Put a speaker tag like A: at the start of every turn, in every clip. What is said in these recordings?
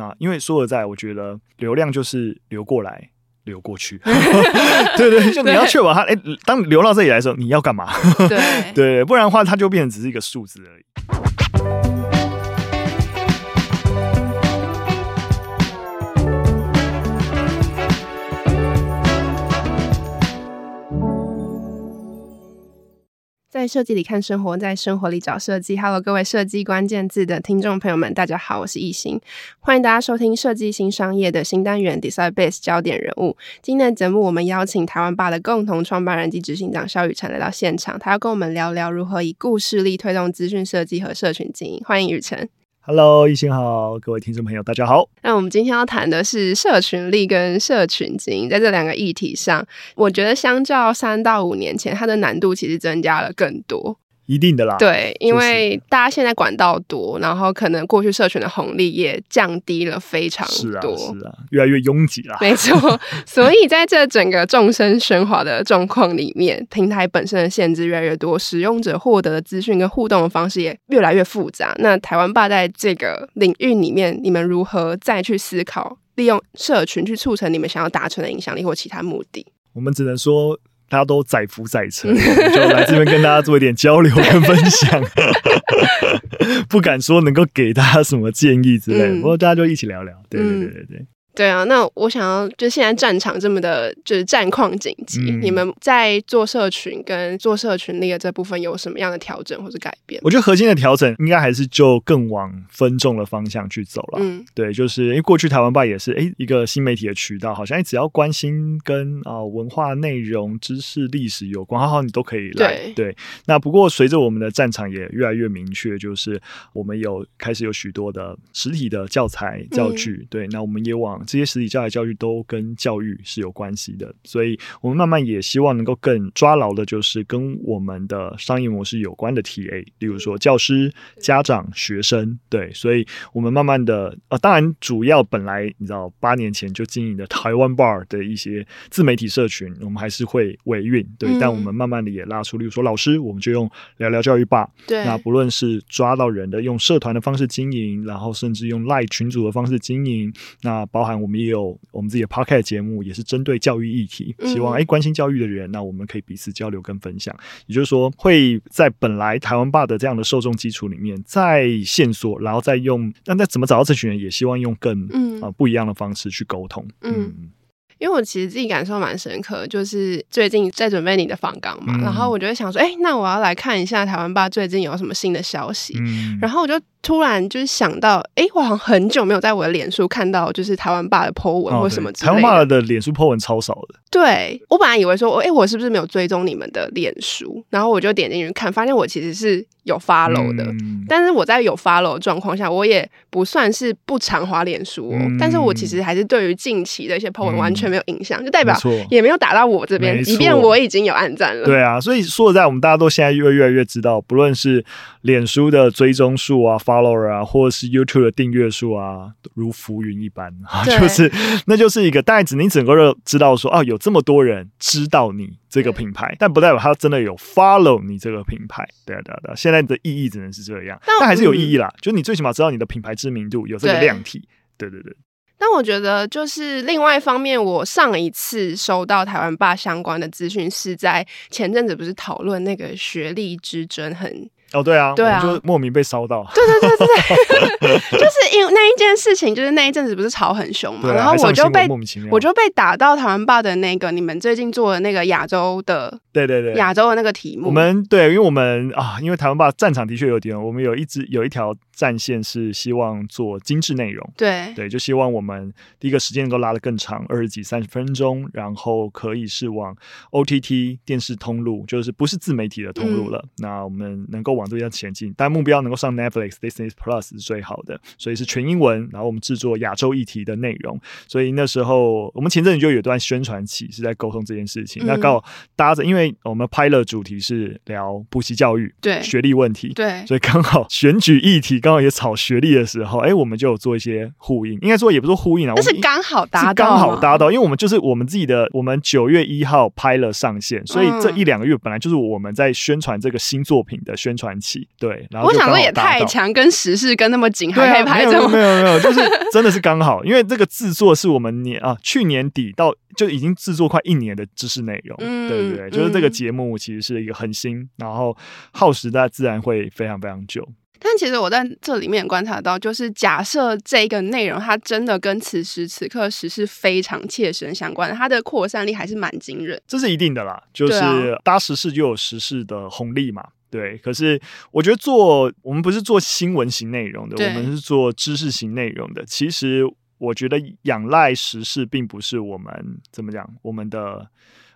A: 那因为说实在，我觉得流量就是流过来流过去，对对，就你要确保它，哎，当流到这里来的时候，你要干嘛？
B: 对
A: 对，不然的话，它就变成只是一个数字而已。
B: 在设计里看生活，在生活里找设计。Hello，各位设计关键字的听众朋友们，大家好，我是艺兴，欢迎大家收听设计新商业的新单元 Design Base 焦点人物。今天的节目，我们邀请台湾爸的共同创办人及执行长萧雨辰来到现场，他要跟我们聊聊如何以故事力推动资讯设计和社群经营。欢迎雨辰。
A: Hello，一心好，各位听众朋友，大家好。
B: 那我们今天要谈的是社群力跟社群经营，在这两个议题上，我觉得相较三到五年前，它的难度其实增加了更多。
A: 一定的啦，
B: 对，因为大家现在管道多，然后可能过去社群的红利也降低了非常多，
A: 是啊，是啊，越来越拥挤了，
B: 没错。所以在这整个众生喧哗的状况里面，平台本身的限制越来越多，使用者获得的资讯跟互动的方式也越来越复杂。那台湾霸在这个领域里面，你们如何再去思考，利用社群去促成你们想要达成的影响力或其他目的？
A: 我们只能说。大家都载福载沉，就来这边跟大家做一点交流跟分享，不敢说能够给大家什么建议之类，嗯、不过大家就一起聊聊，对对对对对。
B: 对啊，那我想要就现在战场这么的，就是战况紧急，嗯、你们在做社群跟做社群力的这部分有什么样的调整或者改变？
A: 我觉得核心的调整应该还是就更往分众的方向去走了。嗯，对，就是因为过去台湾吧也是哎一个新媒体的渠道，好像只要关心跟啊、呃、文化内容、知识、历史有关，好好你都可以来。对，对，那不过随着我们的战场也越来越明确，就是我们有开始有许多的实体的教材教具。嗯、对，那我们也往这些实体教材教育都跟教育是有关系的，所以我们慢慢也希望能够更抓牢的，就是跟我们的商业模式有关的 TA，例如说教师、家长、学生，对，所以我们慢慢的，呃，当然主要本来你知道八年前就经营的台湾 bar 的一些自媒体社群，我们还是会维运，对，嗯、但我们慢慢的也拉出，例如说老师，我们就用聊聊教育吧，对，那不论是抓到人的用社团的方式经营，然后甚至用赖群组的方式经营，那包含。我们也有我们自己的 podcast 节目，也是针对教育议题，希望哎关心教育的人，那我们可以彼此交流跟分享。也就是说，会在本来台湾爸的这样的受众基础里面，再线索，然后再用，那再怎么找到这群人，也希望用更嗯、呃、不一样的方式去沟通。嗯。嗯
B: 因为我其实自己感受蛮深刻，就是最近在准备你的访港嘛，嗯、然后我就会想说，哎，那我要来看一下台湾吧最近有什么新的消息，嗯、然后我就突然就是想到，哎，我好像很久没有在我的脸书看到就是台湾爸的 po 文或什么之类的。
A: 台湾爸的脸书 po 文超少的。
B: 对，我本来以为说，哎，我是不是没有追踪你们的脸书？然后我就点进去看，发现我其实是有 follow 的，嗯、但是我在有 follow 的状况下，我也不算是不常滑脸书，哦，嗯、但是我其实还是对于近期的一些 po 文完全没有影响，嗯、就代表也没有打到我这边，即便我已经有暗赞了。
A: 对啊，所以说实在，我们大家都现在越越来越知道，不论是脸书的追踪数啊、follower 啊，或者是 YouTube 的订阅数啊，如浮云一般啊，就是那就是一个大概只你整个人知道说，哦、啊，有这么多人知道你这个品牌，但不代表他真的有 follow 你这个品牌。对啊，对啊，对啊，现在的意义只能是这样，但，但还是有意义啦。嗯、就你最起码知道你的品牌知名度有这个量体。对，对对对。
B: 但我觉得，就是另外一方面，我上一次收到台湾爸相关的资讯，是在前阵子不是讨论那个学历之争很。
A: 哦，对啊，对啊，就莫名被烧到。
B: 对对对对对，就是因为那一件事情，就是那一阵子不是吵很凶嘛，然后我就被我就被打到台湾霸的那个你们最近做的那个亚洲的，
A: 对对对，
B: 亚洲的那个题目。
A: 我们对，因为我们啊，因为台湾霸战场的确有点，我们有一支有一条战线是希望做精致内容，
B: 对
A: 对，就希望我们第一个时间能够拉得更长，二十几三十分钟，然后可以是往 OTT 电视通路，就是不是自媒体的通路了。那我们能够。往这边前进，但目标能够上 Netflix、Disney Plus 是最好的，所以是全英文。然后我们制作亚洲议题的内容，所以那时候我们前阵子就有段宣传期是在沟通这件事情。嗯、那刚好搭着，因为为我们拍了主题是聊补习教育，
B: 对
A: 学历问题，
B: 对，
A: 所以刚好选举议题刚好也炒学历的时候，哎，我们就有做一些呼应。应该说也不是呼应啊，
B: 但是刚好搭到，
A: 刚好搭到，因为我们就是我们自己的，我们九月一号拍了上线，所以这一两个月本来就是我们在宣传这个新作品的宣传期。对，然后
B: 我想说也太强，跟时事跟那么紧，还可以拍这么
A: 没有没有没有，就是 真的是刚好，因为这个制作是我们年啊去年底到就已经制作快一年的知识内容，嗯、对不对？就是这个节目其实是一个很新，然后耗时的自然会非常非常久。
B: 但其实我在这里面观察到，就是假设这个内容它真的跟此时此刻时事非常切身相关，它的扩散力还是蛮惊人。
A: 这是一定的啦，就是搭时事就有时事的红利嘛。对，可是我觉得做我们不是做新闻型内容的，我们是做知识型内容的。其实我觉得仰赖时事并不是我们怎么讲，我们的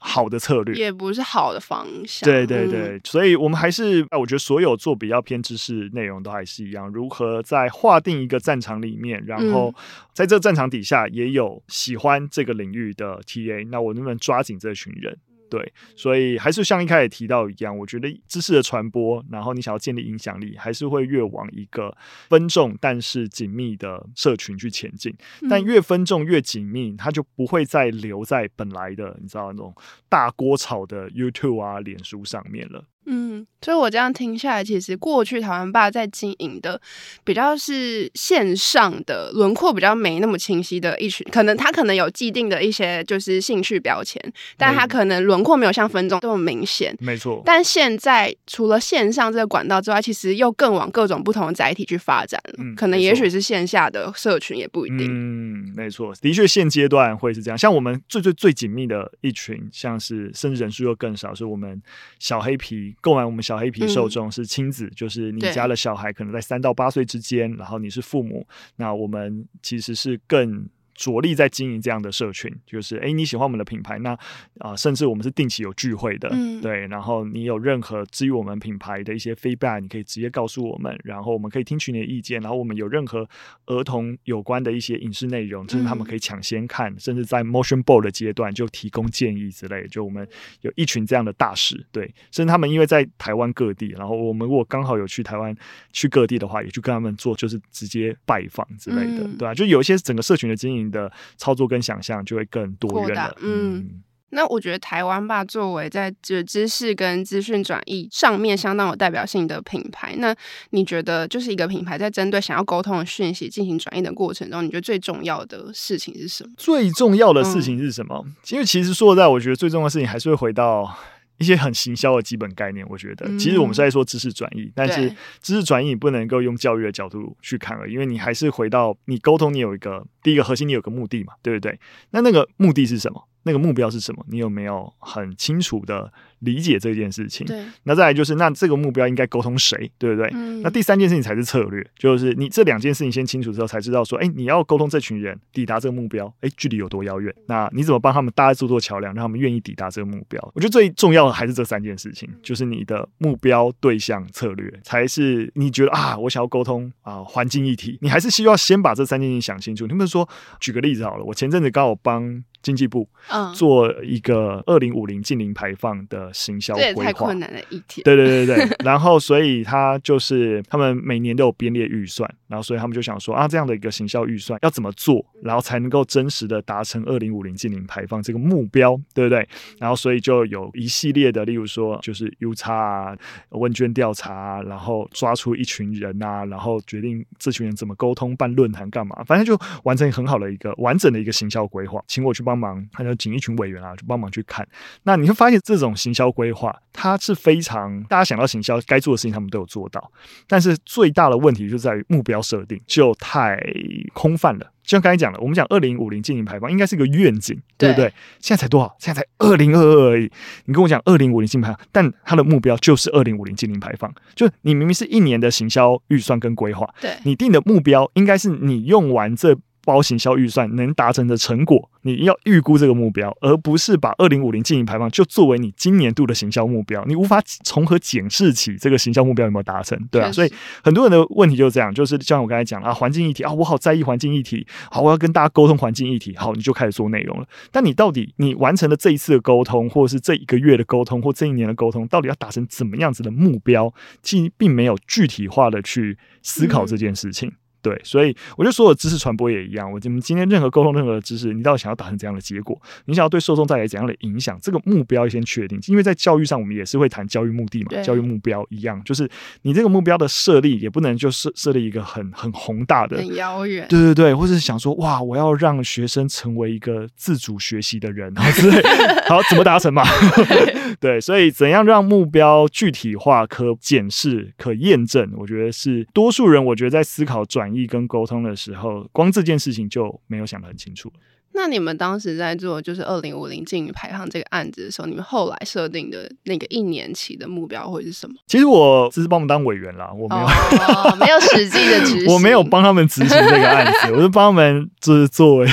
A: 好的策略，
B: 也不是好的方向。
A: 对对对，嗯、所以我们还是，我觉得所有做比较偏知识内容都还是一样，如何在划定一个战场里面，然后在这个战场底下也有喜欢这个领域的 TA，那我能不能抓紧这群人？对，所以还是像一开始提到一样，我觉得知识的传播，然后你想要建立影响力，还是会越往一个分众但是紧密的社群去前进。但越分众越紧密，它就不会再留在本来的你知道那种大锅炒的 YouTube 啊、脸书上面了。
B: 嗯，所以我这样听下来，其实过去台湾爸在经营的比较是线上的轮廓比较没那么清晰的一群，可能他可能有既定的一些就是兴趣标签，但他可能轮廓没有像分众这么明显。
A: 没错。
B: 但现在除了线上这个管道之外，其实又更往各种不同的载体去发展了。嗯，可能也许是线下的社群也不一定。
A: 嗯，没错，的确现阶段会是这样。像我们最最最紧密的一群，像是甚至人数又更少，是我们小黑皮。购买我们小黑皮受众是亲子，嗯、就是你家的小孩可能在三到八岁之间，然后你是父母，那我们其实是更。着力在经营这样的社群，就是哎，你喜欢我们的品牌，那啊、呃，甚至我们是定期有聚会的，嗯、对。然后你有任何至于我们品牌的一些 feedback，你可以直接告诉我们，然后我们可以听取你的意见。然后我们有任何儿童有关的一些影视内容，甚至他们可以抢先看，嗯、甚至在 motion board 的阶段就提供建议之类。就我们有一群这样的大使，对。甚至他们因为在台湾各地，然后我们如果刚好有去台湾去各地的话，也去跟他们做，就是直接拜访之类的，嗯、对吧、啊？就有一些整个社群的经营。的操作跟想象就会更多元了。
B: 嗯，嗯，那我觉得台湾吧作为在这知识跟资讯转移上面相当有代表性的品牌，那你觉得就是一个品牌在针对想要沟通的讯息进行转移的过程中，你觉得最重要的事情是什么？
A: 最重要的事情是什么？嗯、因为其实说实在，我觉得最重要的事情还是会回到。一些很行销的基本概念，我觉得其实我们是在说知识转移，嗯、但是知识转移你不能够用教育的角度去看了，因为你还是回到你沟通，你有一个第一个核心，你有个目的嘛，对不对？那那个目的是什么？那个目标是什么？你有没有很清楚的理解这件事情？
B: 对。
A: 那再来就是，那这个目标应该沟通谁？对不对？嗯。那第三件事情才是策略，就是你这两件事情先清楚之后，才知道说，哎，你要沟通这群人抵达这个目标，哎，距离有多遥远？那你怎么帮他们搭这座桥梁，让他们愿意抵达这个目标？我觉得最重要的还是这三件事情，就是你的目标、对象、策略，才是你觉得啊，我想要沟通啊，环境议题，你还是需要先把这三件事情想清楚。你比如说，举个例子好了，我前阵子刚好帮。经济部做一个二零五零近零排放的行销规划，这也
B: 太困难的一天。
A: 对对对对，然后所以他就是他们每年都有编列预算，然后所以他们就想说啊，这样的一个行销预算要怎么做，然后才能够真实的达成二零五零净零排放这个目标，对不对？然后所以就有一系列的，例如说就是 U 差啊，问卷调查啊，然后抓出一群人啊，然后决定这群人怎么沟通、办论坛干嘛，反正就完成很好的一个完整的一个行销规划，请我去帮。帮忙，他就请一群委员啊，就帮忙去看。那你会发现，这种行销规划，它是非常大家想到行销该做的事情，他们都有做到。但是最大的问题就在于目标设定就太空泛了。就像刚才讲的，我们讲二零五零净零排放应该是一个愿景，对不对？现在才多少？现在才二零二二而已。你跟我讲二零五零净零排放，但它的目标就是二零五零净零排放。就你明明是一年的行销预算跟规划，
B: 对，
A: 你定的目标应该是你用完这。包行销预算能达成的成果，你要预估这个目标，而不是把二零五零净零排放就作为你今年度的行销目标。你无法从何检视起这个行销目标有没有达成，对啊。所以很多人的问题就是这样，就是像我刚才讲啊，环境议题啊，我好在意环境议题，好，我要跟大家沟通环境议题，好，你就开始做内容了。但你到底你完成了这一次的沟通，或者是这一个月的沟通，或这一年的沟通，到底要达成怎么样子的目标？其实并没有具体化的去思考这件事情。嗯对，所以我觉得所有知识传播也一样。我们今天任何沟通任何的知识，你到底想要达成怎样的结果？你想要对受众带来怎样的影响？这个目标先确定。因为在教育上，我们也是会谈教育目的嘛，教育目标一样，就是你这个目标的设立也不能就设设立一个很很宏大的、
B: 很遥远。
A: 对对对，或者是想说哇，我要让学生成为一个自主学习的人，然后之类。好，怎么达成嘛？对，所以怎样让目标具体化、可检视、可验证？我觉得是多数人，我觉得在思考转。意跟沟通的时候，光这件事情就没有想得很清楚。
B: 那你们当时在做就是二零五零禁语排放这个案子的时候，你们后来设定的那个一年期的目标会是什么？
A: 其实我只是帮我们当委员啦，我没有、
B: 哦、没有实际的执行，
A: 我没有帮他们执行这个案子，我是帮他们就是作为。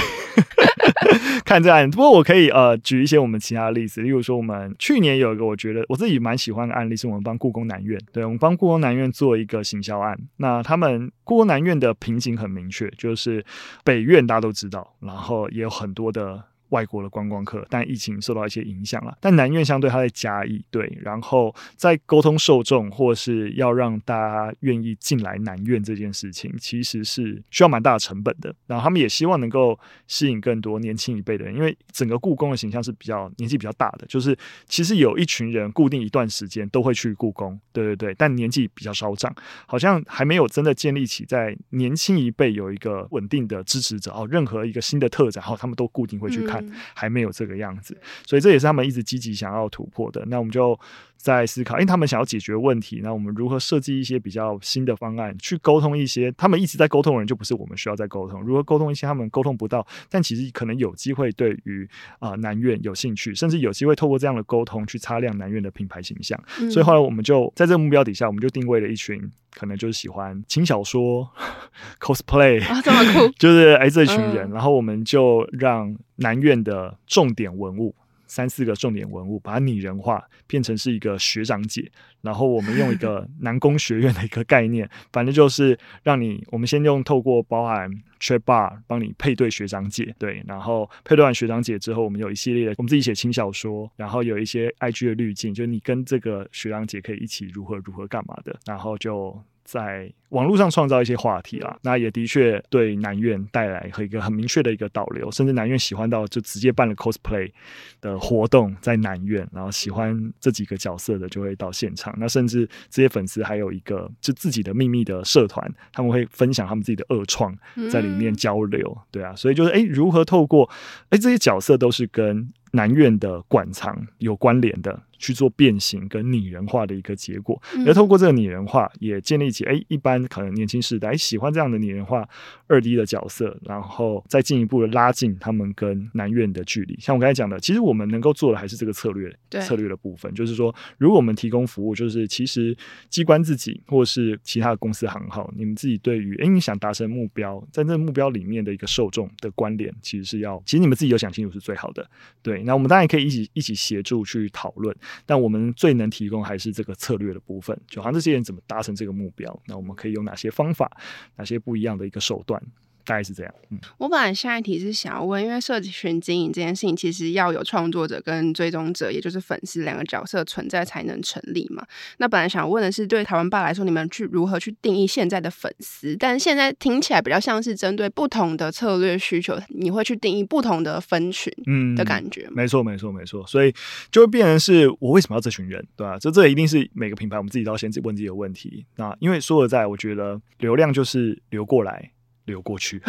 A: 看这案，不过我可以呃举一些我们其他的例子，例如说我们去年有一个我觉得我自己蛮喜欢的案例，是我们帮故宫南院，对，我们帮故宫南院做一个行销案。那他们故宫南院的瓶颈很明确，就是北院大家都知道，然后也有很多的。外国的观光客，但疫情受到一些影响了。但南院相对它在嘉义，对，然后在沟通受众，或是要让大家愿意进来南院这件事情，其实是需要蛮大的成本的。然后他们也希望能够吸引更多年轻一辈的人，因为整个故宫的形象是比较年纪比较大的，就是其实有一群人固定一段时间都会去故宫，对对对，但年纪比较稍长，好像还没有真的建立起在年轻一辈有一个稳定的支持者哦。任何一个新的特展，哦他们都固定会去看。还没有这个样子，所以这也是他们一直积极想要突破的。那我们就在思考，因为他们想要解决问题，那我们如何设计一些比较新的方案，去沟通一些他们一直在沟通的人，就不是我们需要再沟通。如何沟通一些他们沟通不到，但其实可能有机会对于啊、呃、南苑有兴趣，甚至有机会透过这样的沟通去擦亮南苑的品牌形象。嗯、所以后来我们就在这个目标底下，我们就定位了一群可能就是喜欢轻小说、cosplay
B: 啊，这么酷，
A: 就是哎这群人，嗯、然后我们就让南院的重点文物。三四个重点文物，把它拟人化，变成是一个学长姐。然后我们用一个 南工学院的一个概念，反正就是让你，我们先用透过包含 chat bar 帮你配对学长姐，对，然后配对完学长姐之后，我们有一系列的，我们自己写轻小说，然后有一些 IG 的滤镜，就是你跟这个学长姐可以一起如何如何干嘛的，然后就。在网络上创造一些话题啦，那也的确对南院带来和一个很明确的一个导流，甚至南院喜欢到就直接办了 cosplay 的活动在南院，然后喜欢这几个角色的就会到现场，那甚至这些粉丝还有一个就自己的秘密的社团，他们会分享他们自己的恶创在里面交流，对啊，所以就是诶，如何透过诶这些角色都是跟南院的馆藏有关联的。去做变形跟拟人化的一个结果，而透过这个拟人化，也建立起哎、欸，一般可能年轻世代喜欢这样的拟人化二 D 的角色，然后再进一步的拉近他们跟南院的距离。像我刚才讲的，其实我们能够做的还是这个策略，策略的部分，就是说，如果我们提供服务，就是其实机关自己或是其他的公司行号，你们自己对于哎、欸，你想达成目标，在这个目标里面的一个受众的关联，其实是要，其实你们自己有想清楚是最好的。对，那我们当然可以一起一起协助去讨论。但我们最能提供还是这个策略的部分，就好像这些人怎么达成这个目标，那我们可以用哪些方法，哪些不一样的一个手段。大概是这样。嗯，
B: 我本来下一题是想要问，因为社群经营这件事情，其实要有创作者跟追踪者，也就是粉丝两个角色存在才能成立嘛。那本来想问的是，对台湾爸来说，你们去如何去定义现在的粉丝？但是现在听起来比较像是针对不同的策略需求，你会去定义不同的分群，嗯的感觉。
A: 没错，没错，没错。所以就会变成是我为什么要这群人，对吧？这这一定是每个品牌我们自己都要先问自己的问题。那因为说实在，我觉得流量就是流过来。流过去，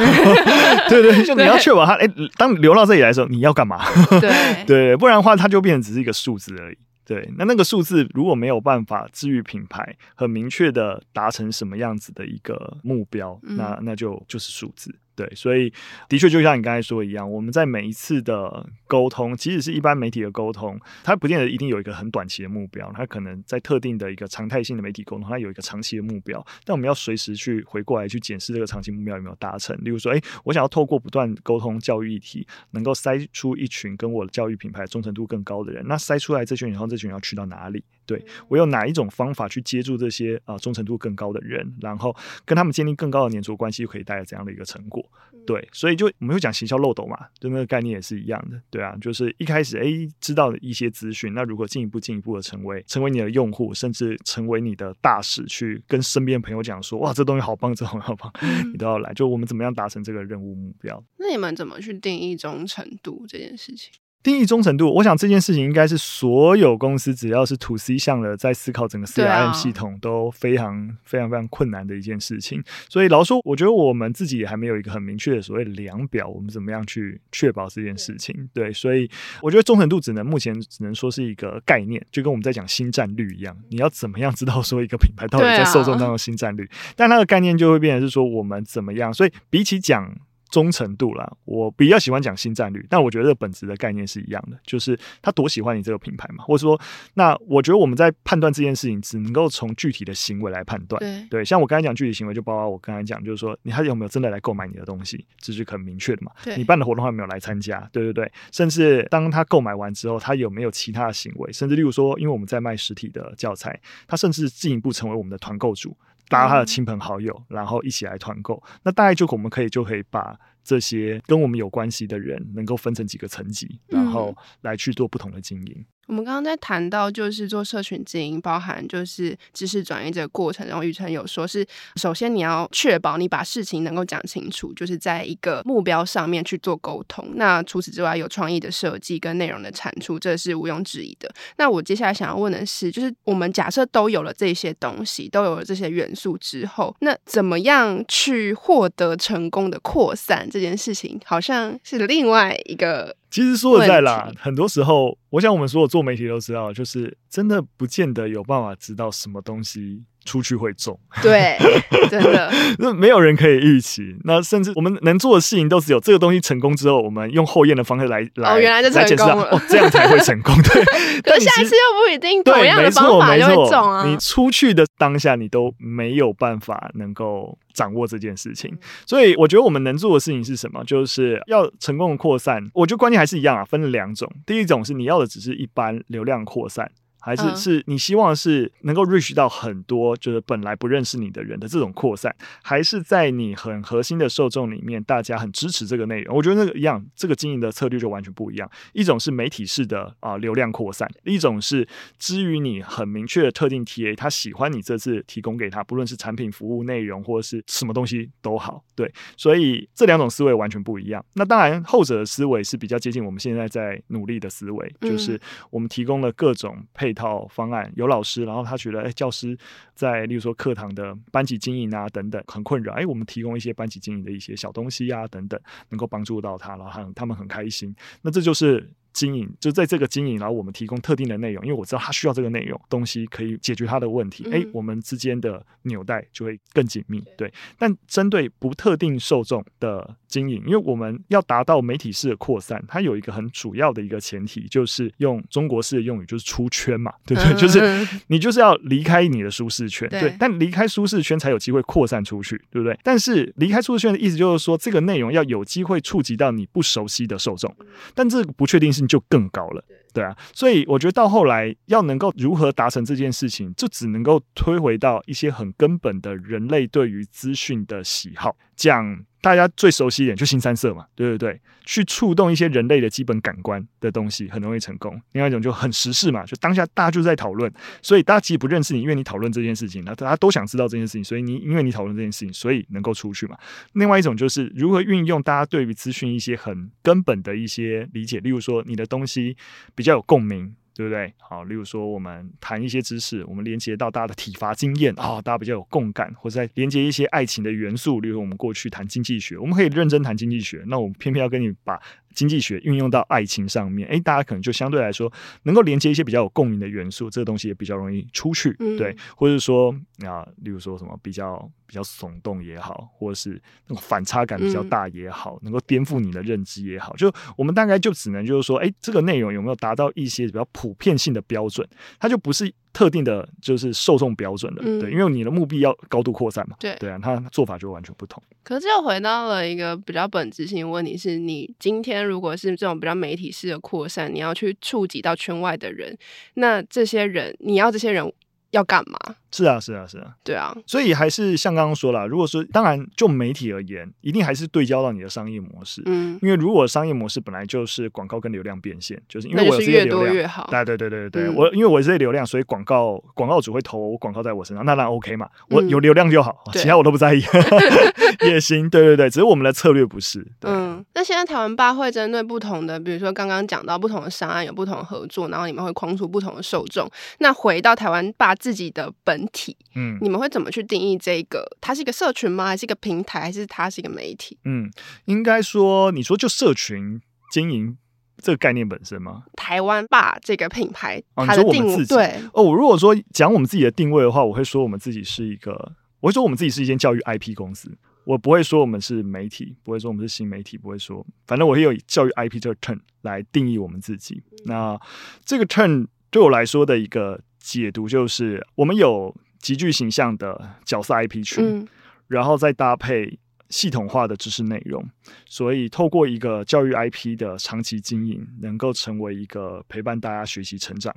A: 对对，就你要确保它，哎，当流到这里来的时候，你要干嘛？对 对，不然的话，它就变成只是一个数字而已。对，那那个数字如果没有办法治愈品牌，很明确的达成什么样子的一个目标，那那就就是数字。对，所以的确就像你刚才说一样，我们在每一次的沟通，即使是一般媒体的沟通，它不见得一定有一个很短期的目标，它可能在特定的一个常态性的媒体沟通，它有一个长期的目标。但我们要随时去回过来去检视这个长期目标有没有达成。例如说，诶，我想要透过不断沟通教育议题，能够筛出一群跟我的教育品牌忠诚度更高的人。那筛出来这群人后，这群人要去到哪里？对，我用哪一种方法去接住这些啊、呃、忠诚度更高的人，然后跟他们建立更高的黏着关系，就可以带来怎样的一个成果？对，所以就我们会讲行销漏斗嘛，就那个概念也是一样的，对啊，就是一开始诶知道的一些资讯，那如果进一步进一步的成为成为你的用户，甚至成为你的大使，去跟身边朋友讲说，哇，这东西好棒，这东西好棒，你都要来。就我们怎么样达成这个任务目标？
B: 那你们怎么去定义忠诚度这件事情？
A: 定义忠诚度，我想这件事情应该是所有公司只要是 to C 向的，在思考整个 CRM 系统都非常非常非常困难的一件事情。所以老实说，我觉得我们自己也还没有一个很明确的所谓量表，我们怎么样去确保这件事情？对，所以我觉得忠诚度只能目前只能说是一个概念，就跟我们在讲新战略一样，你要怎么样知道说一个品牌到底在受众当中新战略？但那个概念就会变成是说我们怎么样？所以比起讲。忠诚度啦，我比较喜欢讲新战略，但我觉得这本质的概念是一样的，就是他多喜欢你这个品牌嘛，或者说，那我觉得我们在判断这件事情，只能够从具体的行为来判断。对，对，像我刚才讲具体行为，就包括我刚才讲，就是说，你他有没有真的来购买你的东西，这是很明确的嘛。对，你办的活动还没有来参加，对对对，甚至当他购买完之后，他有没有其他的行为，甚至例如说，因为我们在卖实体的教材，他甚至进一步成为我们的团购主。拉他的亲朋好友，然后一起来团购。那大概就我们可以就可以把这些跟我们有关系的人，能够分成几个层级，然后来去做不同的经营。
B: 我们刚刚在谈到，就是做社群经营，包含就是知识转移这个过程。然后宇程有说是，首先你要确保你把事情能够讲清楚，就是在一个目标上面去做沟通。那除此之外，有创意的设计跟内容的产出，这是毋庸置疑的。那我接下来想要问的是，就是我们假设都有了这些东西，都有了这些元素之后，那怎么样去获得成功的扩散这件事情，好像是另外一个。
A: 其实说实在啦，很多时候，我想我们所有做媒体都知道，就是真的不见得有办法知道什么东西。出去会中，
B: 对，真的，
A: 那没有人可以预期。那甚至我们能做的事情，都只有这个东西成功之后，我们用后验的方式来来，
B: 哦，原来就成功了，
A: 哦，这样才会成功。对，
B: 可是下一次又不一定同样的方法就会中啊。
A: 你出去的当下，你都没有办法能够掌握这件事情。所以，我觉得我们能做的事情是什么？就是要成功的扩散。我觉得关键还是一样啊，分了两种。第一种是你要的只是一般流量扩散。还是是你希望是能够 reach 到很多就是本来不认识你的人的这种扩散，还是在你很核心的受众里面，大家很支持这个内容？我觉得那个一样，这个经营的策略就完全不一样。一种是媒体式的啊流量扩散，一种是基于你很明确的特定 TA，他喜欢你这次提供给他，不论是产品、服务、内容或者是什么东西都好。对，所以这两种思维完全不一样。那当然，后者的思维是比较接近我们现在在努力的思维，就是我们提供了各种配。一套方案有老师，然后他觉得哎，教师在例如说课堂的班级经营啊等等很困扰，哎，我们提供一些班级经营的一些小东西啊等等，能够帮助到他，然后他他们很开心，那这就是。经营就在这个经营，然后我们提供特定的内容，因为我知道他需要这个内容东西可以解决他的问题。哎、嗯，我们之间的纽带就会更紧密。对，但针对不特定受众的经营，因为我们要达到媒体式的扩散，它有一个很主要的一个前提，就是用中国式的用语，就是出圈嘛，对不对？嗯、就是你就是要离开你的舒适圈，对。对，但离开舒适圈才有机会扩散出去，对不对？但是离开舒适圈的意思就是说，这个内容要有机会触及到你不熟悉的受众，但这个不确定是。就更高了，对啊，所以我觉得到后来要能够如何达成这件事情，就只能够推回到一些很根本的人类对于资讯的喜好，讲。大家最熟悉一点就新三色嘛，对对对，去触动一些人类的基本感官的东西，很容易成功。另外一种就很时事嘛，就当下大家就在讨论，所以大家其实不认识你，因为你讨论这件事情，那大家都想知道这件事情，所以你因为你讨论这件事情，所以能够出去嘛。另外一种就是如何运用大家对于资讯一些很根本的一些理解，例如说你的东西比较有共鸣。对不对？好，例如说我们谈一些知识，我们连接到大家的体罚经验啊、大家比较有共感，或者在连接一些爱情的元素，例如我们过去谈经济学，我们可以认真谈经济学。那我们偏偏要跟你把经济学运用到爱情上面，哎，大家可能就相对来说能够连接一些比较有共鸣的元素，这个东西也比较容易出去，嗯、对，或者说啊，例如说什么比较比较耸动也好，或者是那种反差感比较大也好，嗯、能够颠覆你的认知也好，就我们大概就只能就是说，哎，这个内容有没有达到一些比较普遍性的标准，它就不是。特定的就是受众标准的，嗯、对，因为你的目的要高度扩散嘛，
B: 对，
A: 对啊，他做法就完全不同。
B: 可是又回到了一个比较本质性的问题，是你今天如果是这种比较媒体式的扩散，你要去触及到圈外的人，那这些人，你要这些人。要干嘛？
A: 是啊，是啊，是啊，
B: 对啊，
A: 所以还是像刚刚说了，如果说当然就媒体而言，一定还是对焦到你的商业模式，嗯，因为如果商业模式本来就是广告跟流量变现，就是因为我有这些流量，越越好，对对对对对，嗯、我因为我有这些流量，所以广告广告主会投我广告在我身上，那当然 OK 嘛，我有流量就好，嗯、其他我都不在意，也行，对对对，只是我们的策略不是，嗯，
B: 那现在台湾吧会针对不同的，比如说刚刚讲到不同的商案有不同的合作，然后你们会框出不同的受众，那回到台湾吧。自己的本体，嗯，你们会怎么去定义这个？它是一个社群吗？还是一个平台？还是它是一个媒体？
A: 嗯，应该说，你说就社群经营这个概念本身吗？
B: 台湾吧这个品牌，它的定位，对
A: 哦。我如果说讲我们自己的定位的话，我会说我们自己是一个，我会说我们自己是一间教育 IP 公司。我不会说我们是媒体，不会说我们是新媒体，不会说，反正我会用教育 IP 这个 term 来定义我们自己。嗯、那这个 term 对我来说的一个。解读就是，我们有极具形象的角色 IP 群，嗯、然后再搭配系统化的知识内容，所以透过一个教育 IP 的长期经营，能够成为一个陪伴大家学习成长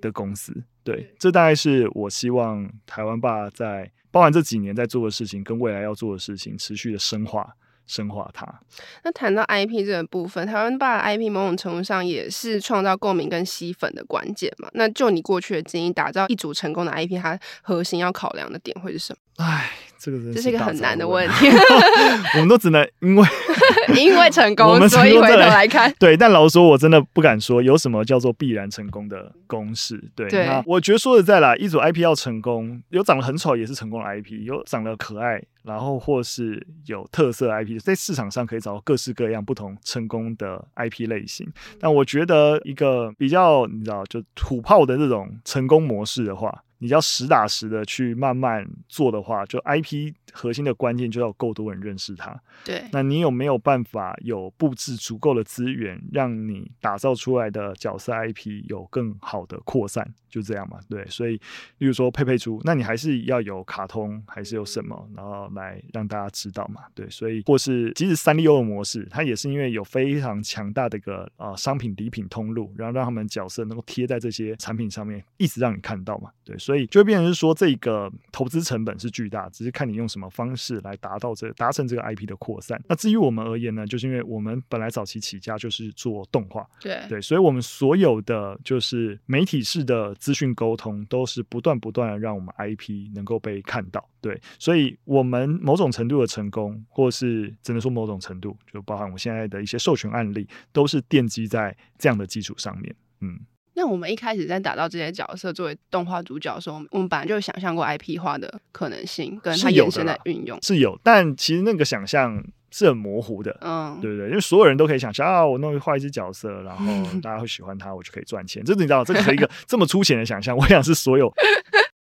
A: 的公司。对，这大概是我希望台湾爸在包含这几年在做的事情，跟未来要做的事情，持续的深化。深化它。
B: 那谈到 IP 这个部分，台湾霸的 IP 某种程度上也是创造共鸣跟吸粉的关键嘛。那就你过去的经验，打造一组成功的 IP，它核心要考量的点会是什么？
A: 唉，这个是
B: 这是一个很难的问 题。
A: 我们都只能因为
B: 因为成功，所以回头来看。
A: 对，但老实说，我真的不敢说有什么叫做必然成功的公式。对，对那我觉得说实在啦，一组 IP 要成功，有长得很丑也是成功的 IP，有长得可爱。然后或是有特色 IP，在市场上可以找到各式各样不同成功的 IP 类型。但我觉得一个比较你知道就土炮的这种成功模式的话，你要实打实的去慢慢做的话，就 IP 核心的关键就要够多人认识它。
B: 对，
A: 那你有没有办法有布置足够的资源，让你打造出来的角色 IP 有更好的扩散？就这样嘛，对。所以，例如说佩佩猪，那你还是要有卡通，还是有什么，然后来让大家知道嘛，对。所以，或是即使三丽鸥的模式，它也是因为有非常强大的一个啊、呃、商品礼品通路，然后让他们角色能够贴在这些产品上面，一直让你看到嘛，对。所以就会变成是说，这个投资成本是巨大，只是看你用什么方式来达到这、达成这个 IP 的扩散。那至于我们而言呢，就是因为我们本来早期起家就是做动画，
B: 对
A: 对，所以我们所有的就是媒体式的资讯沟通，都是不断不断的让我们 IP 能够被看到。对，所以我们某种程度的成功，或是只能说某种程度，就包含我现在的一些授权案例，都是奠基在这样的基础上面。嗯。
B: 那我们一开始在打造这些角色作为动画主角的时候，我们本来就有想象过 IP 化的可能性，跟它延伸的运用
A: 是有，但其实那个想象是很模糊的，嗯，对不对？因为所有人都可以想象啊，我弄画一只角色，然后 大家会喜欢他，我就可以赚钱。这你知道，这个是一个这么粗浅的想象，我想是所有。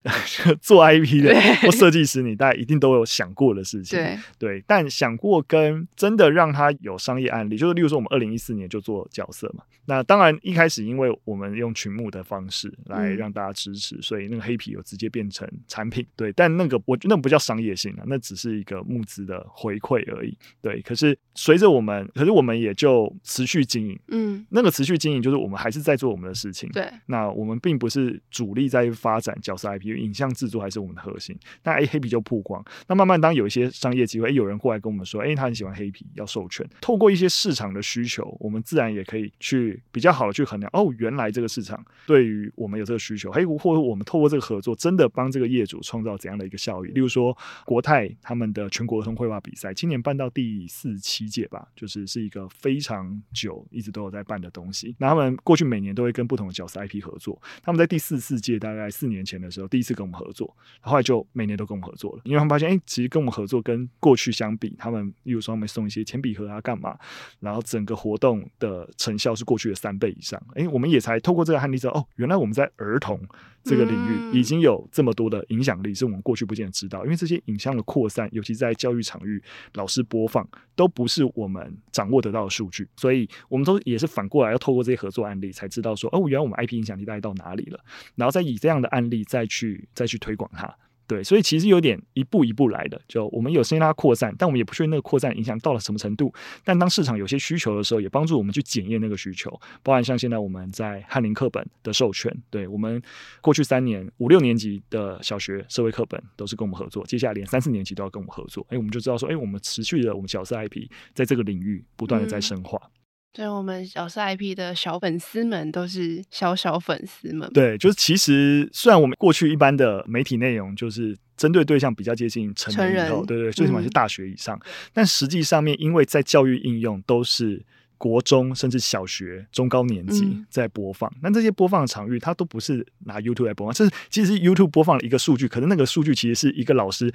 A: 做 IP 的或设计师，你大概一定都有想过的事情，对，对，但想过跟真的让他有商业案例，就是例如说，我们二零一四年就做角色嘛。那当然一开始，因为我们用群募的方式来让大家支持，嗯、所以那个黑皮有直接变成产品。对，但那个我觉得那不叫商业性啊，那只是一个募资的回馈而已。对，可是随着我们，可是我们也就持续经营，嗯，那个持续经营就是我们还是在做我们的事情。
B: 对，
A: 那我们并不是主力在发展角色 IP。影像制作还是我们的核心，那哎黑皮就曝光，那慢慢当有一些商业机会，哎有人过来跟我们说，哎他很喜欢黑皮，要授权，透过一些市场的需求，我们自然也可以去比较好的去衡量，哦原来这个市场对于我们有这个需求，嘿或者我们透过这个合作，真的帮这个业主创造怎样的一个效益？例如说国泰他们的全国儿童绘画比赛，今年办到第四七届吧，就是是一个非常久一直都有在办的东西。那他们过去每年都会跟不同的角色 IP 合作，他们在第四四届大概四年前的时候，第一次跟我们合作，后来就每年都跟我们合作了，因为他们发现，哎、欸，其实跟我们合作跟过去相比，他们例如说他们送一些铅笔盒啊，干嘛，然后整个活动的成效是过去的三倍以上。哎、欸，我们也才透过这个案例知道，哦，原来我们在儿童这个领域已经有这么多的影响力，是我们过去不见得知道。因为这些影像的扩散，尤其在教育场域，老师播放都不是我们掌握得到的数据，所以我们都也是反过来要透过这些合作案例，才知道说，哦，原来我们 IP 影响力大概到哪里了，然后再以这样的案例再去再去推广它。对，所以其实有点一步一步来的。就我们有声音让它扩散，但我们也不确定那个扩散影响到了什么程度。但当市场有些需求的时候，也帮助我们去检验那个需求。包含像现在我们在翰林课本的授权，对我们过去三年五六年级的小学社会课本都是跟我们合作，接下来连三四年级都要跟我们合作。哎，我们就知道说，哎，我们持续的我们角色 IP 在这个领域不断的在深化。嗯
B: 所以我们小色 IP 的小粉丝们都是小小粉丝们。
A: 对，就是其实虽然我们过去一般的媒体内容就是针对对象比较接近成人以后，对对，最起码是大学以上，嗯、但实际上面因为在教育应用都是。国中甚至小学中高年级在播放，那、嗯、这些播放的场域，它都不是拿 YouTube 来播放，这是其实是 YouTube 播放了一个数据，可是那个数据其实是一个老师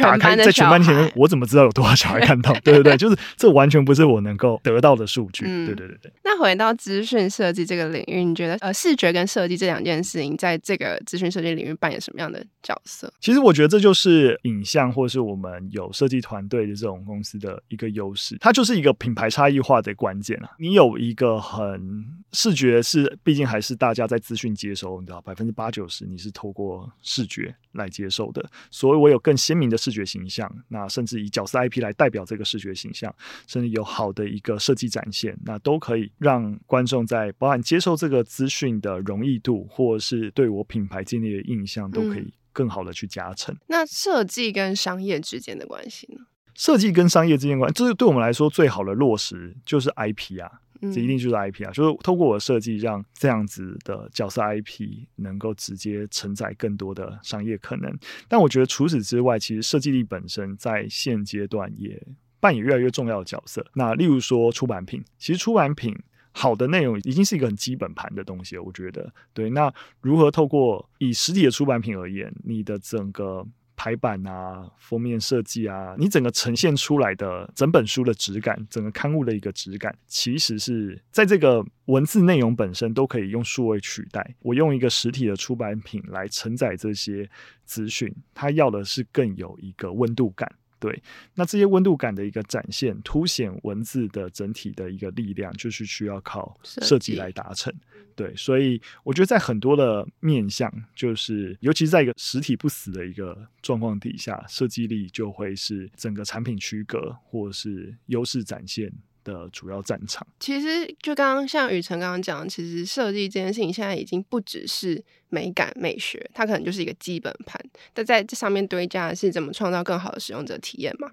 A: 打开在全班前面，我怎么知道有多少小孩看到？对对对，就是这完全不是我能够得到的数据。嗯、对对对对。
B: 那回到资讯设计这个领域，你觉得呃视觉跟设计这两件事情，在这个资讯设计领域扮演什么样的角色？
A: 其实我觉得这就是影像或是我们有设计团队的这种公司的一个优势，它就是一个品牌差异化的关。你有一个很视觉是，毕竟还是大家在资讯接收，你知道百分之八九十你是透过视觉来接受的，所以我有更鲜明的视觉形象，那甚至以角色 IP 来代表这个视觉形象，甚至有好的一个设计展现，那都可以让观众在包含接受这个资讯的容易度，或者是对我品牌建立的印象，都可以更好的去加成。嗯，
B: 那设计跟商业之间的关系呢？
A: 设计跟商业之间关系，这是对我们来说最好的落实，就是 IP 啊，这一定就是 IP 啊，就是透过我的设计，让这样子的角色 IP 能够直接承载更多的商业可能。但我觉得除此之外，其实设计力本身在现阶段也扮演越来越重要的角色。那例如说出版品，其实出版品好的内容已经是一个很基本盘的东西了，我觉得对。那如何透过以实体的出版品而言，你的整个排版啊，封面设计啊，你整个呈现出来的整本书的质感，整个刊物的一个质感，其实是在这个文字内容本身都可以用数位取代。我用一个实体的出版品来承载这些资讯，它要的是更有一个温度感。对，那这些温度感的一个展现，凸显文字的整体的一个力量，就是需要靠设计来达成。对，所以我觉得在很多的面向，就是尤其是在一个实体不死的一个状况底下，设计力就会是整个产品区隔或是优势展现的主要战场。
B: 其实就刚刚像雨辰刚刚讲，其实设计这件事情现在已经不只是美感美学，它可能就是一个基本盘。但在这上面堆加的是怎么创造更好的使用者体验嘛？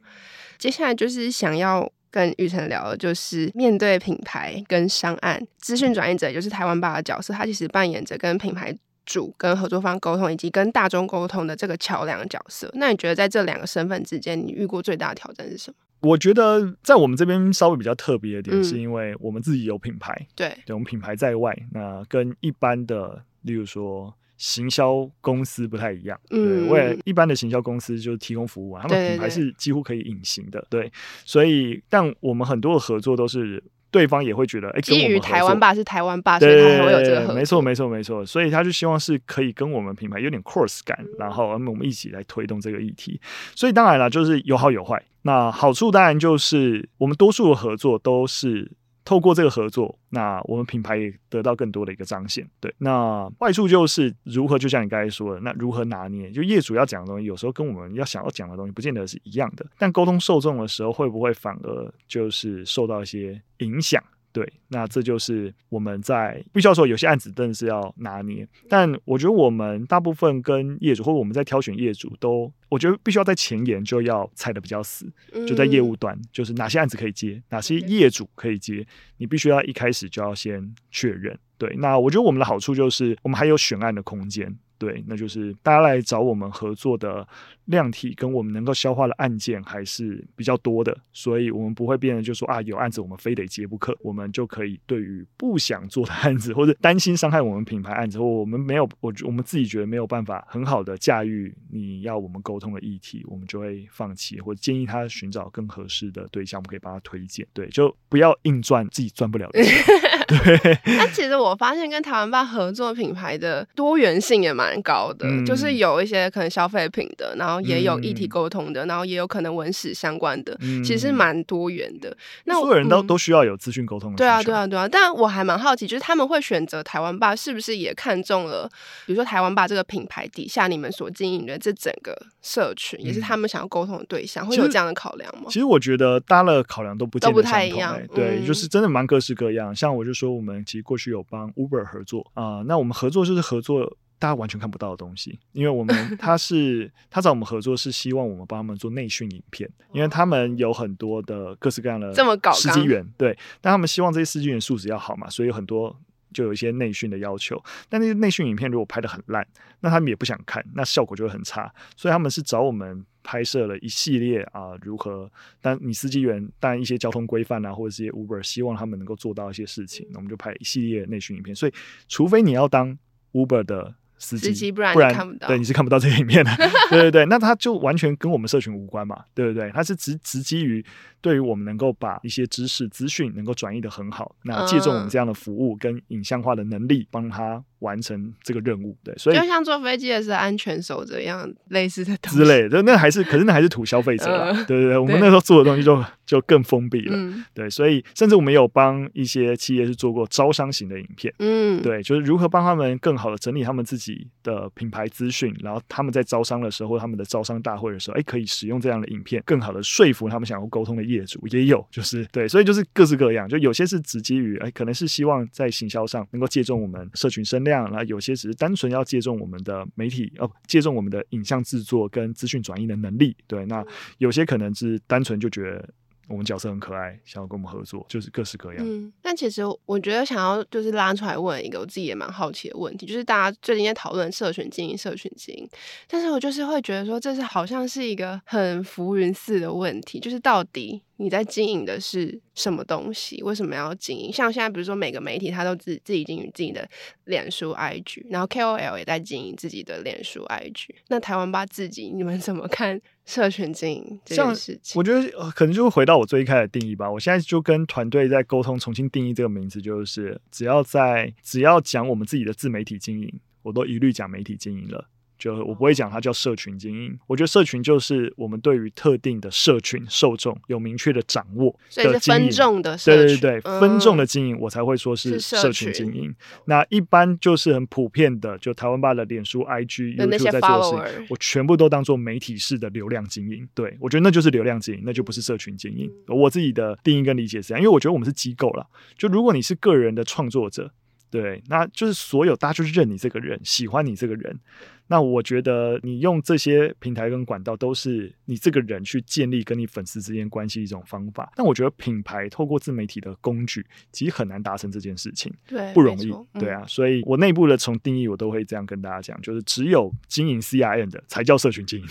B: 接下来就是想要。跟雨辰聊的就是面对品牌跟商案，资讯转译者也就是台湾吧的角色，他其实扮演着跟品牌主、跟合作方沟通，以及跟大众沟通的这个桥梁角色。那你觉得在这两个身份之间，你遇过最大的挑战是什么？
A: 我觉得在我们这边稍微比较特别一点，是因为我们自己有品牌，
B: 嗯、对，
A: 对，我们品牌在外，那跟一般的，例如说。行销公司不太一样，对，为了一般的行销公司就是提供服务啊，他们品牌是几乎可以隐形的，对，所以但我们很多的合作都是对方也会觉得，哎，基于
B: 台湾吧是台湾吧，所以他才会有这个合作，
A: 没错没错没错，所以他就希望是可以跟我们品牌有点 cross 感，然后我们一起来推动这个议题，所以当然了，就是有好有坏，那好处当然就是我们多数的合作都是。透过这个合作，那我们品牌也得到更多的一个彰显。对，那坏处就是如何，就像你刚才说的，那如何拿捏？就业主要讲的东西，有时候跟我们要想要讲的东西，不见得是一样的。但沟通受众的时候，会不会反而就是受到一些影响？对，那这就是我们在必须要说，有些案子真的是要拿捏。但我觉得我们大部分跟业主，或者我们在挑选业主，都我觉得必须要在前沿就要踩的比较死，就在业务端，就是哪些案子可以接，哪些业主可以接，你必须要一开始就要先确认。对，那我觉得我们的好处就是我们还有选案的空间。对，那就是大家来找我们合作的量体跟我们能够消化的案件还是比较多的，所以我们不会变得就说啊，有案子我们非得接不可，我们就可以对于不想做的案子或者担心伤害我们品牌案子，或我们没有我我们自己觉得没有办法很好的驾驭你要我们沟通的议题，我们就会放弃，或者建议他寻找更合适的对象，我们可以帮他推荐。对，就不要硬赚自己赚不了的钱。对。
B: 那其实我发现跟台湾办合作品牌的多元性也蛮高的，嗯、就是有一些可能消费品的，然后也有议题沟通的，嗯、然后也有可能文史相关的，嗯、其实蛮多元的。那
A: 所有人都、嗯、都需要有资讯沟通的。
B: 对啊，对啊，对啊。但我还蛮好奇，就是他们会选择台湾吧，是不是也看中了，比如说台湾吧这个品牌底下你们所经营的这整个社群，嗯、也是他们想要沟通的对象，会有这样的考量吗？
A: 其实我觉得大家的考量都不
B: 都不太一样，
A: 对，嗯、就是真的蛮各式各样。像我就说，我们其实过去有帮 Uber 合作啊、呃，那我们合作就是合作大家完全看不到的东西，因为我们 他是他找我们合作是希望我们帮他们做内训影片，因为他们有很多的各式各样的这么搞司机员，对，但他们希望这些司机员素质要好嘛，所以有很多。就有一些内训的要求，但那些内训影片如果拍的很烂，那他们也不想看，那效果就会很差。所以他们是找我们拍摄了一系列啊，如何？但你司机员，但一些交通规范啊，或者是一些 Uber，希望他们能够做到一些事情，那我们就拍一系列内训影片。所以，除非你要当 Uber 的司机，不然，不然对你是看不到这些影片的。对对对，那他就完全跟我们社群无关嘛，对不对？他是直直基于。对于我们能够把一些知识资讯能够转移的很好，那借助我们这样的服务跟影像化的能力，帮他完成这个任务。对，所以
B: 就像坐飞机的是安全守则一样，类似的东西
A: 之类的，那还是可是那还是土消费者啦。呃、对对对，我们那时候做的东西就就更封闭了。嗯、对，所以甚至我们有帮一些企业是做过招商型的影片。嗯，对，就是如何帮他们更好的整理他们自己的品牌资讯，然后他们在招商的时候，他们的招商大会的时候，哎，可以使用这样的影片，更好的说服他们想要沟通的业主也有，就是对，所以就是各式各样，就有些是直基于哎，可能是希望在行销上能够借重我们社群声量，然后有些只是单纯要借重我们的媒体哦，借重我们的影像制作跟资讯转移的能力。对，那有些可能是单纯就觉得。我们角色很可爱，想要跟我们合作，就是各式各样。
B: 嗯，但其实我觉得想要就是拉出来问一个我自己也蛮好奇的问题，就是大家最近在讨论社群经营、社群经营，但是我就是会觉得说，这是好像是一个很浮云似的问题，就是到底。你在经营的是什么东西？为什么要经营？像现在，比如说每个媒体，他都自自己经营自己的脸书、IG，然后 KOL 也在经营自己的脸书、IG。那台湾吧自己，你们怎么看社群经营这件事情？
A: 我觉得、呃、可能就会回到我最一开始的定义吧。我现在就跟团队在沟通，重新定义这个名字，就是只要在只要讲我们自己的自媒体经营，我都一律讲媒体经营了。就我不会讲它叫社群经营，我觉得社群就是我们对于特定的社群受众有明确的掌握的经营，
B: 分众的
A: 对对对，嗯、分众的经营我才会说是社群经营。那一般就是很普遍的，就台湾吧的脸书、IG、YouTube 在做的事情，我全部都当做媒体式的流量经营。对，我觉得那就是流量经营，那就不是社群经营。嗯、我自己的定义跟理解是这样，因为我觉得我们是机构了，就如果你是个人的创作者，对，那就是所有大家就是认你这个人，喜欢你这个人。那我觉得你用这些平台跟管道，都是你这个人去建立跟你粉丝之间关系一种方法。但我觉得品牌透过自媒体的工具，其实很难达成这件事情，对，不容易，嗯、对啊。所以我内部的从定义，我都会这样跟大家讲，就是只有经营 CRM 的才叫社群经营。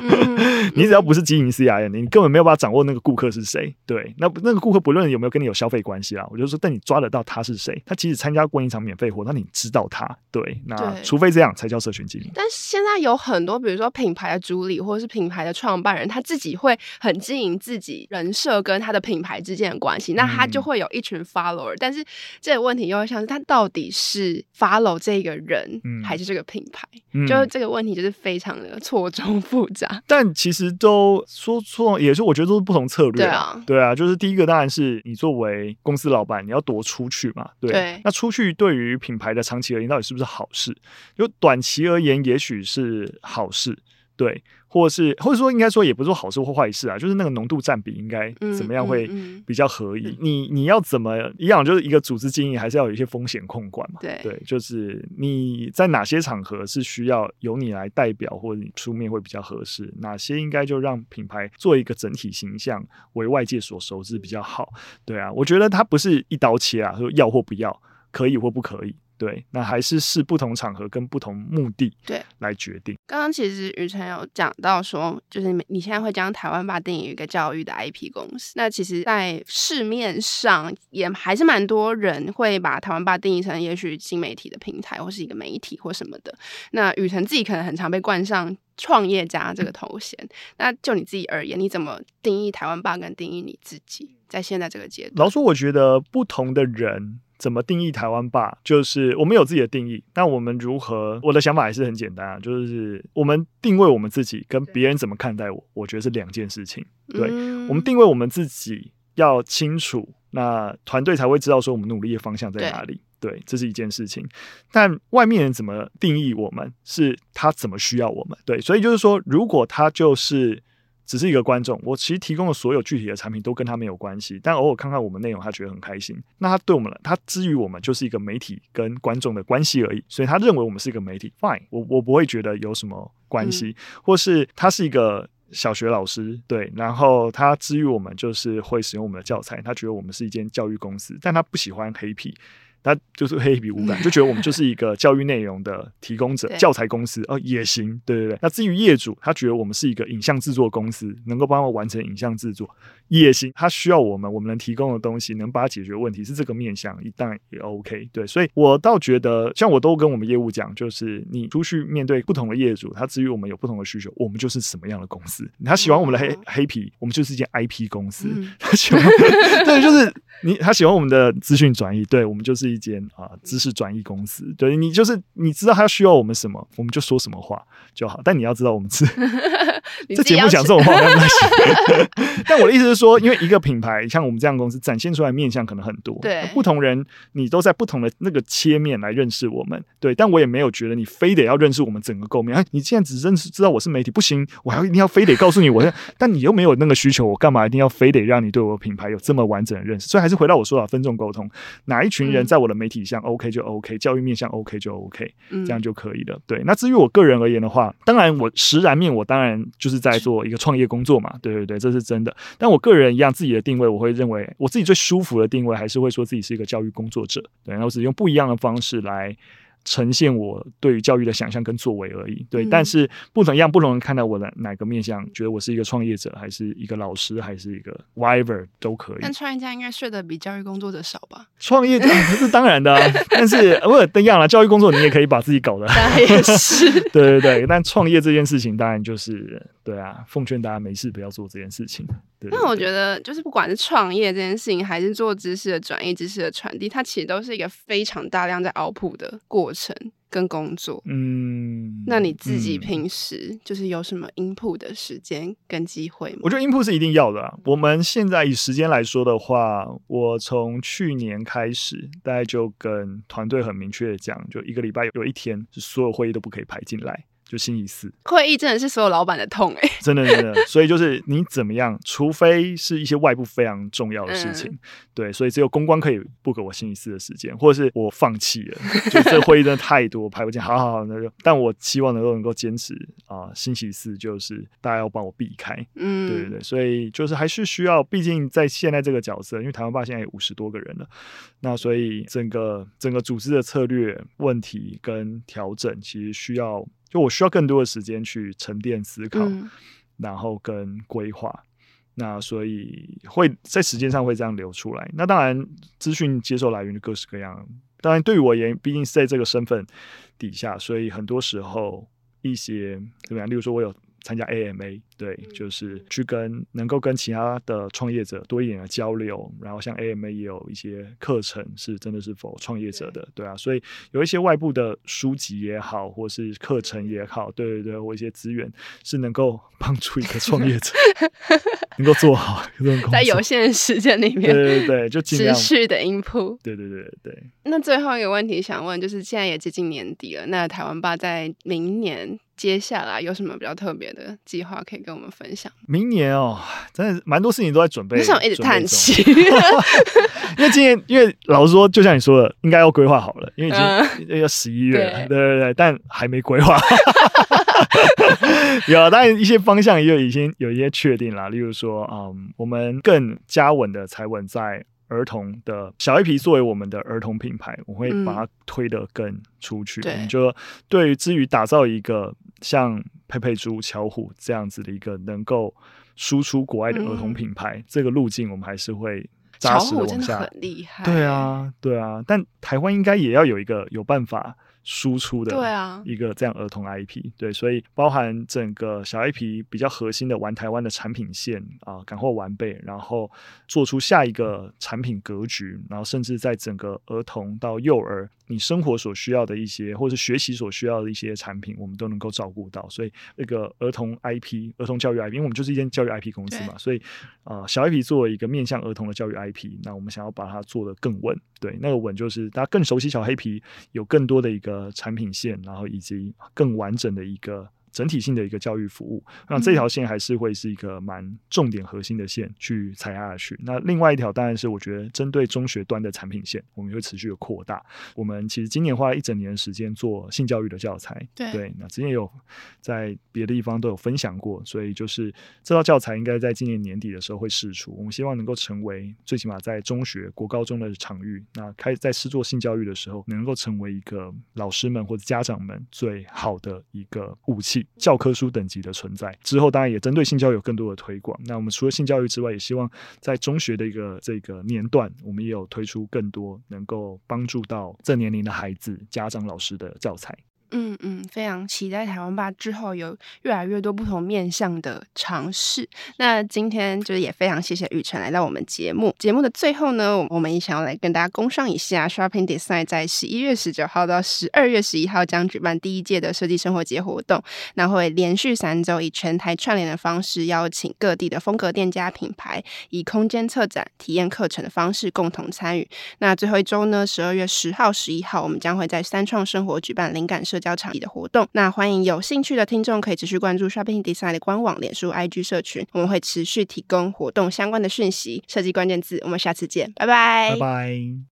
A: 嗯、你只要不是经营 CRM，你根本没有办法掌握那个顾客是谁。对，那那个顾客不论有没有跟你有消费关系啊，我就说，但你抓得到他是谁，他其实参加过一场免费活，那你知道他。对，那除非这样才叫社群经营。
B: 但现在有很多，比如说品牌的主理或者是品牌的创办人，他自己会很经营自己人设跟他的品牌之间的关系，那他就会有一群 follower。嗯、但是这个问题又会像是他到底是 follow 这个人，嗯、还是这个品牌？嗯、就是这个问题就是非常的错综复杂。
A: 但其实都说错，也是我觉得都是不同策略。对啊，对啊，就是第一个当然是你作为公司老板，你要多出去嘛。对，对那出去对于品牌的长期而言，到底是不是好事？就短期而言，也许。是好事，对，或者是或者说应该说也不是说好事或坏事啊，就是那个浓度占比应该怎么样会比较合宜？嗯嗯嗯、你你要怎么一样？就是一个组织经营还是要有一些风险控管嘛？对，对，就是你在哪些场合是需要由你来代表或者你出面会比较合适？哪些应该就让品牌做一个整体形象为外界所熟知比较好？对啊，我觉得它不是一刀切啊，说要或不要，可以或不可以。对，那还是视不同场合跟不同目的
B: 对
A: 来决定。
B: 刚刚其实雨辰有讲到说，就是你你现在会将台湾吧定义一个教育的 IP 公司。那其实，在市面上也还是蛮多人会把台湾吧定义成也许新媒体的平台，或是一个媒体或什么的。那雨辰自己可能很常被冠上创业家这个头衔。嗯、那就你自己而言，你怎么定义台湾吧，跟定义你自己？在现在这个阶段，
A: 老实说，我觉得不同的人。怎么定义台湾吧？就是我们有自己的定义，那我们如何？我的想法还是很简单啊，就是我们定位我们自己，跟别人怎么看待我，我觉得是两件事情。对，我们定位我们自己要清楚，那团队才会知道说我们努力的方向在哪里。对，这是一件事情。但外面人怎么定义我们，是他怎么需要我们。对，所以就是说，如果他就是。只是一个观众，我其实提供的所有具体的产品都跟他没有关系，但偶尔看看我们内容，他觉得很开心。那他对我们了，他之于我们就是一个媒体跟观众的关系而已，所以他认为我们是一个媒体，fine，我我不会觉得有什么关系，嗯、或是他是一个小学老师，对，然后他之于我们就是会使用我们的教材，他觉得我们是一间教育公司，但他不喜欢黑皮。他就是黑皮无感，就觉得我们就是一个教育内容的提供者、教材公司哦，也行，对对对。那至于业主，他觉得我们是一个影像制作公司，能够帮他完成影像制作也行。他需要我们，我们能提供的东西，能帮他解决问题，是这个面向，一旦也 OK。对，所以我倒觉得，像我都跟我们业务讲，就是你出去面对不同的业主，他至于我们有不同的需求，我们就是什么样的公司。他喜欢我们的黑黑皮，我们就是一间 IP 公司。他喜欢，对，就是你，他喜欢我们的资讯转移，对我们就是。一间啊，知识转移公司，对，你就是你知道他需要我们什么，我们就说什么话就好。但你要知道，我们是 这节目讲这种话 不行。但我的意思是说，因为一个品牌像我们这样的公司，展现出来面向可能很多，
B: 对，
A: 不同人你都在不同的那个切面来认识我们，对。但我也没有觉得你非得要认识我们整个构面。哎，你现在只认识知道我是媒体不行，我还要一定要非得告诉你我，但你又没有那个需求，我干嘛一定要非得让你对我品牌有这么完整的认识？所以还是回到我说的分众沟通，哪一群人在我。我的媒体上 OK 就 OK，教育面向 OK 就 OK，这样就可以了。对，那至于我个人而言的话，当然我实然面我当然就是在做一个创业工作嘛，对对对，这是真的。但我个人一样自己的定位，我会认为我自己最舒服的定位还是会说自己是一个教育工作者。对，然后只用不一样的方式来。呈现我对于教育的想象跟作为而已，对，嗯、但是不同样不同人看到我的哪个面向，觉得我是一个创业者，还是一个老师，还是一个 whatever 都可以。
B: 但创业家应该睡得比教育工作者少吧？
A: 创业家是当然的、啊，但是不是一样了？教育工作你也可以把自己搞得，
B: 也是，
A: 对对对。但创业这件事情，当然就是对啊，奉劝大家没事不要做这件事情。
B: 那我觉得，就是不管是创业这件事情，还是做知识的转移、知识的传递，它其实都是一个非常大量在 output 的过程跟工作。嗯，那你自己平时就是有什么 input 的时间跟机会吗？
A: 我觉得 input 是一定要的啊。我们现在以时间来说的话，我从去年开始，大概就跟团队很明确的讲，就一个礼拜有一天是所有会议都不可以排进来。就星期四
B: 会议真的是所有老板的痛哎，
A: 真的真的，所以就是你怎么样，除非是一些外部非常重要的事情，嗯、对，所以只有公关可以 book 我星期四的时间，或者是我放弃了，就这会议真的太多排不进，好好好，那就，但我希望能够能够坚持啊、呃，星期四就是大家要帮我避开，嗯，对对对，所以就是还是需要，毕竟在现在这个角色，因为台湾爸现在有五十多个人了，那所以整个整个组织的策略问题跟调整，其实需要。就我需要更多的时间去沉淀思考，嗯、然后跟规划，那所以会在时间上会这样流出来。那当然，资讯接受来源就各式各样。当然，对于我而言，毕竟是在这个身份底下，所以很多时候一些怎么样，例如说我有参加 AMA。对，就是去跟能够跟其他的创业者多一点的交流，然后像 AMA 也有一些课程是真的是 for 创业者的，对，对啊，所以有一些外部的书籍也好，或是课程也好，对对对，或一些资源是能够帮助一个创业者能够做好这种工作，
B: 在有限的时间里面，
A: 对对对，就持
B: 续的 input，
A: 对对对对。
B: 那最后一个问题想问，就是现在也接近年底了，那台湾吧在明年接下来有什么比较特别的计划可以跟我们分享？
A: 明年哦，真的蛮多事情都在准备。
B: 为什么一直叹气？
A: 因为今年，因为老实说，就像你说的，应该要规划好了，因为已经要十一月了，对，对对对，但还没规划。有，当然一些方向也有已经有一些确定了，例如说，嗯，我们更加稳的踩稳在。儿童的小黑皮作为我们的儿童品牌，我会把它推得更出去。嗯、我们就对于至于打造一个像佩佩猪、巧虎这样子的一个能够输出国外的儿童品牌，嗯、这个路径我们还是会扎实的往下。
B: 很厉害，
A: 对啊，对啊。但台湾应该也要有一个有办法。输出的对啊一个这样儿童 IP，对，所以包含整个小黑皮比较核心的玩台湾的产品线啊，赶货完备，然后做出下一个产品格局，然后甚至在整个儿童到幼儿，你生活所需要的一些，或者学习所需要的一些产品，我们都能够照顾到。所以那个儿童 IP、儿童教育 IP，因为我们就是一间教育 IP 公司嘛，所以啊、呃，小黑皮作为一个面向儿童的教育 IP，那我们想要把它做得更稳。对，那个稳就是大家更熟悉小黑皮，有更多的一个呃产品线，然后以及更完整的一个。整体性的一个教育服务，那这条线还是会是一个蛮重点核心的线去踩下去。那另外一条当然是我觉得针对中学端的产品线，我们会持续的扩大。我们其实今年花了一整年的时间做性教育的教材，对，对，那之前有在别的地方都有分享过，所以就是这套教材应该在今年年底的时候会试出。我们希望能够成为最起码在中学、国高中的场域，那开在试做性教育的时候，能够成为一个老师们或者家长们最好的一个武器。教科书等级的存在之后，当然也针对性教育有更多的推广。那我们除了性教育之外，也希望在中学的一个这个年段，我们也有推出更多能够帮助到这年龄的孩子、家长、老师的教材。
B: 嗯嗯，非常期待台湾吧之后有越来越多不同面向的尝试。那今天就是也非常谢谢雨辰来到我们节目。节目的最后呢，我们也想要来跟大家工商一下 Shopping Design 在十一月十九号到十二月十一号将举办第一届的设计生活节活动。那会连续三周以全台串联的方式，邀请各地的风格店家品牌，以空间策展、体验课程的方式共同参与。那最后一周呢，十二月十号、十一号，我们将会在三创生活举办灵感社交场地的活动，那欢迎有兴趣的听众可以持续关注 Shopping Design 的官网、脸书、IG 社群，我们会持续提供活动相关的讯息。设计关键字，我们下次见，拜拜，
A: 拜拜。